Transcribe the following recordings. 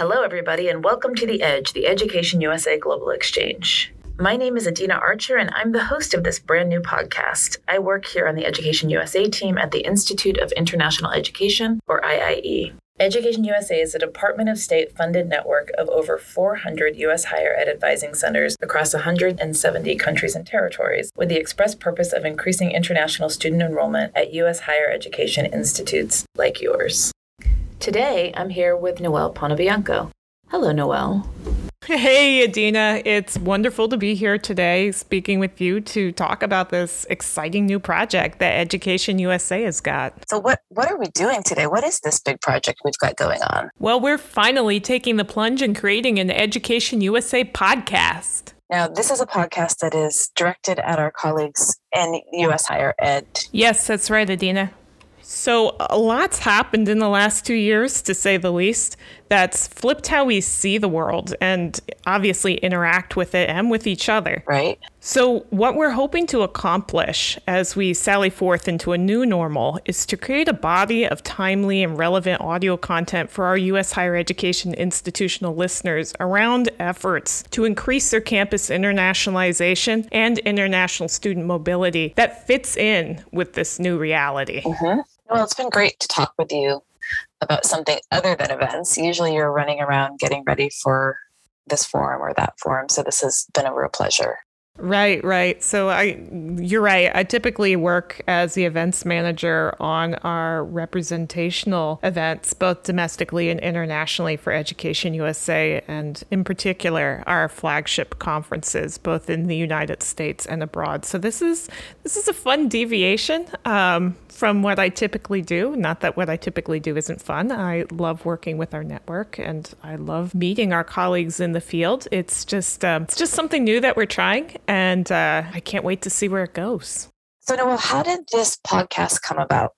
Hello, everybody, and welcome to The Edge, the Education USA Global Exchange. My name is Adina Archer, and I'm the host of this brand new podcast. I work here on the Education USA team at the Institute of International Education, or IIE. Education USA is a Department of State funded network of over 400 U.S. higher ed advising centers across 170 countries and territories, with the express purpose of increasing international student enrollment at U.S. higher education institutes like yours. Today, I'm here with Noel Panebianco. Hello, Noel. Hey, Adina. It's wonderful to be here today speaking with you to talk about this exciting new project that Education USA has got. So, what, what are we doing today? What is this big project we've got going on? Well, we're finally taking the plunge and creating an Education USA podcast. Now, this is a podcast that is directed at our colleagues in U.S. higher ed. Yes, that's right, Adina. So, a lot's happened in the last two years, to say the least, that's flipped how we see the world and obviously interact with it and with each other. Right. So, what we're hoping to accomplish as we sally forth into a new normal is to create a body of timely and relevant audio content for our U.S. higher education institutional listeners around efforts to increase their campus internationalization and international student mobility that fits in with this new reality. Mm-hmm. Well, it's been great to talk with you about something other than events. Usually you're running around getting ready for this forum or that forum. So this has been a real pleasure. Right, right. So I you're right. I typically work as the events manager on our representational events both domestically and internationally for Education USA and in particular our flagship conferences both in the United States and abroad. So this is this is a fun deviation um, from what I typically do. Not that what I typically do isn't fun. I love working with our network and I love meeting our colleagues in the field. It's just um, it's just something new that we're trying and uh, I can't wait to see where it goes. So, Noel, how did this podcast come about?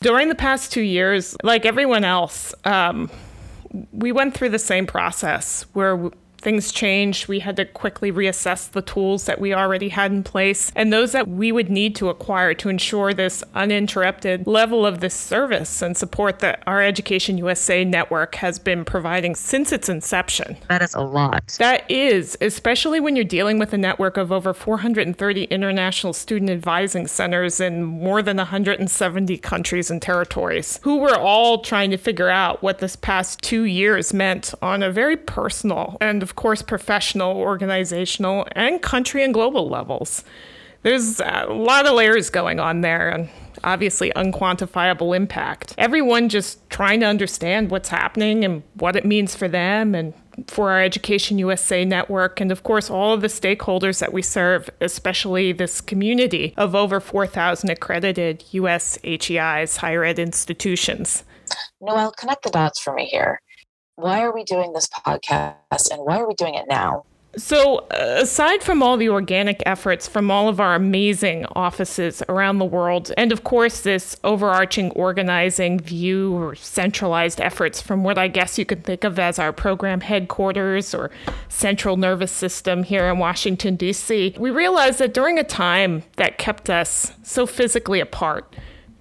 During the past two years, like everyone else, um, we went through the same process where things changed. We had to quickly reassess the tools that we already had in place and those that we would need to acquire to ensure this uninterrupted level of this service and support that our Education USA network has been providing since its inception. That is a lot. That is, especially when you're dealing with a network of over 430 international student advising centers in more than 170 countries and territories, who were all trying to figure out what this past two years meant on a very personal and, of course, professional, organizational, and country and global levels. There's a lot of layers going on there, and obviously unquantifiable impact. Everyone just trying to understand what's happening and what it means for them and for our Education USA network, and of course, all of the stakeholders that we serve, especially this community of over 4,000 accredited US HEIs, higher ed institutions. Noel, connect the dots for me here why are we doing this podcast and why are we doing it now? So, uh, aside from all the organic efforts from all of our amazing offices around the world, and of course, this overarching organizing view or centralized efforts from what I guess you could think of as our program headquarters or central nervous system here in Washington, D.C., we realized that during a time that kept us so physically apart,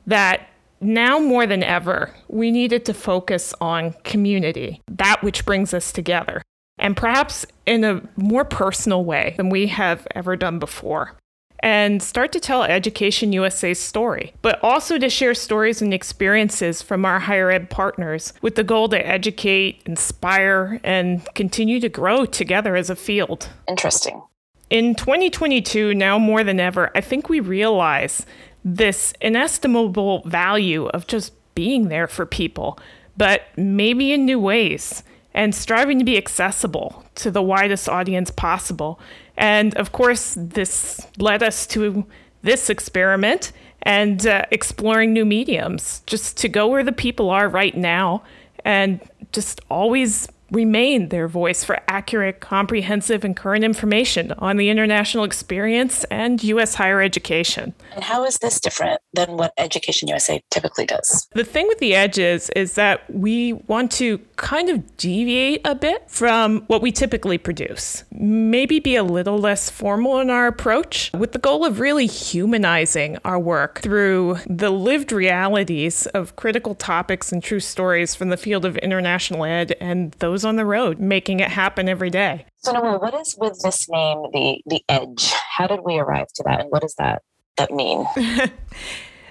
that now more than ever, we needed to focus on community, that which brings us together, and perhaps in a more personal way than we have ever done before. And start to tell Education USA's story, but also to share stories and experiences from our higher ed partners with the goal to educate, inspire, and continue to grow together as a field. Interesting. In 2022, now more than ever, I think we realize this inestimable value of just being there for people, but maybe in new ways and striving to be accessible to the widest audience possible. And of course, this led us to this experiment and uh, exploring new mediums, just to go where the people are right now and just always remain their voice for accurate, comprehensive, and current information on the international experience and U.S. higher education. And how is this different than what Education USA typically does? The thing with the edges is that we want to kind of deviate a bit from what we typically produce, maybe be a little less formal in our approach, with the goal of really humanizing our work through the lived realities of critical topics and true stories from the field of international ed and those on the road making it happen every day. So Noel, what is with this name, the the Edge? How did we arrive to that, and what does that that mean?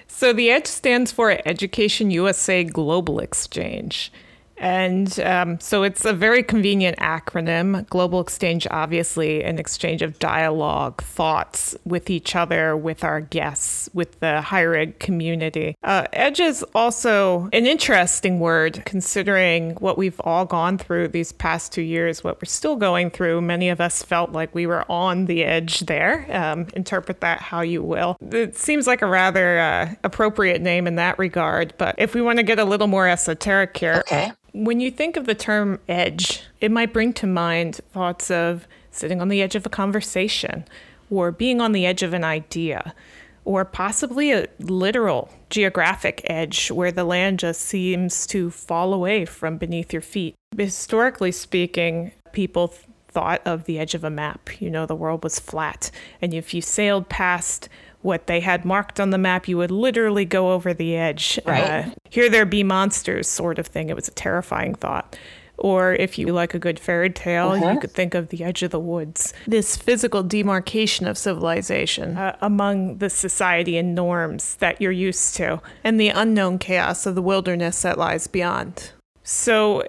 so the EDGE stands for Education USA Global Exchange. And um, so it's a very convenient acronym. Global Exchange, obviously, an exchange of dialogue, thoughts with each other, with our guests, with the higher ed community. Uh, EDGE is also an interesting word considering what we've all gone through these past two years, what we're still going through. Many of us felt like we were on the edge there. Um, interpret that how you will. It seems like a rather uh, appropriate name in that regard. But if we want to get a little more esoteric here, okay. When you think of the term edge, it might bring to mind thoughts of sitting on the edge of a conversation or being on the edge of an idea or possibly a literal geographic edge where the land just seems to fall away from beneath your feet. Historically speaking, people thought of the edge of a map. You know, the world was flat. And if you sailed past what they had marked on the map, you would literally go over the edge. Right. Uh, here there be monsters, sort of thing. It was a terrifying thought. Or if you like a good fairy tale, uh-huh. you could think of the edge of the woods. This physical demarcation of civilization uh, among the society and norms that you're used to, and the unknown chaos of the wilderness that lies beyond. So,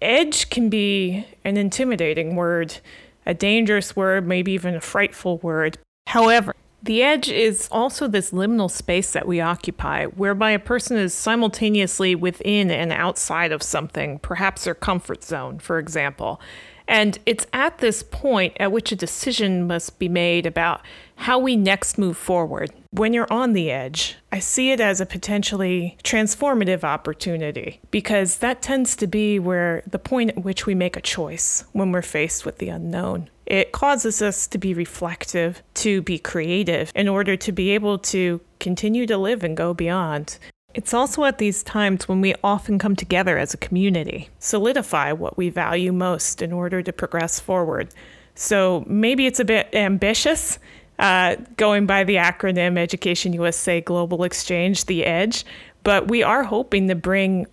edge can be an intimidating word, a dangerous word, maybe even a frightful word. However, the edge is also this liminal space that we occupy, whereby a person is simultaneously within and outside of something, perhaps their comfort zone, for example. And it's at this point at which a decision must be made about how we next move forward. When you're on the edge, I see it as a potentially transformative opportunity because that tends to be where the point at which we make a choice when we're faced with the unknown. It causes us to be reflective, to be creative, in order to be able to continue to live and go beyond. It's also at these times when we often come together as a community, solidify what we value most in order to progress forward. So maybe it's a bit ambitious, uh, going by the acronym Education USA Global Exchange, the EDGE, but we are hoping to bring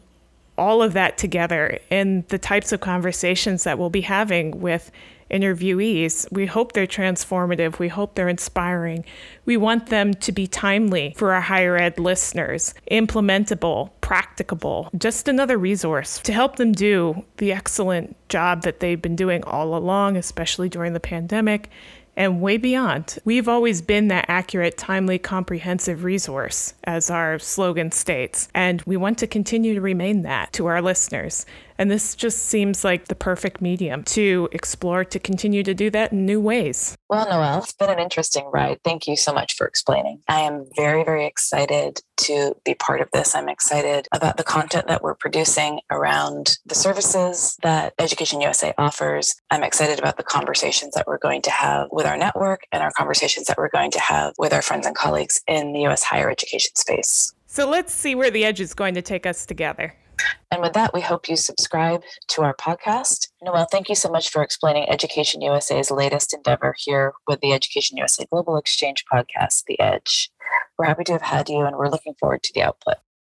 all of that together in the types of conversations that we'll be having with interviewees. We hope they're transformative. We hope they're inspiring. We want them to be timely for our higher ed listeners, implementable, practicable, just another resource to help them do the excellent job that they've been doing all along, especially during the pandemic and way beyond. We've always been that accurate, timely, comprehensive resource, as our slogan states, and we want to continue to remain that to our listeners. And this just seems like the perfect medium to explore to continue to do that in new ways. Well, Noel, it's been an interesting ride. Thank you so much for explaining. I am very, very excited to be part of this. I'm excited about the content that we're producing around the services that Education USA offers. I'm excited about the conversations that we're going to have with our network and our conversations that we're going to have with our friends and colleagues in the US higher education space. So let's see where the edge is going to take us together. And with that, we hope you subscribe to our podcast. Noel, thank you so much for explaining Education USA's latest endeavor here with the Education USA Global Exchange podcast, The Edge. We're happy to have had you and we're looking forward to the output.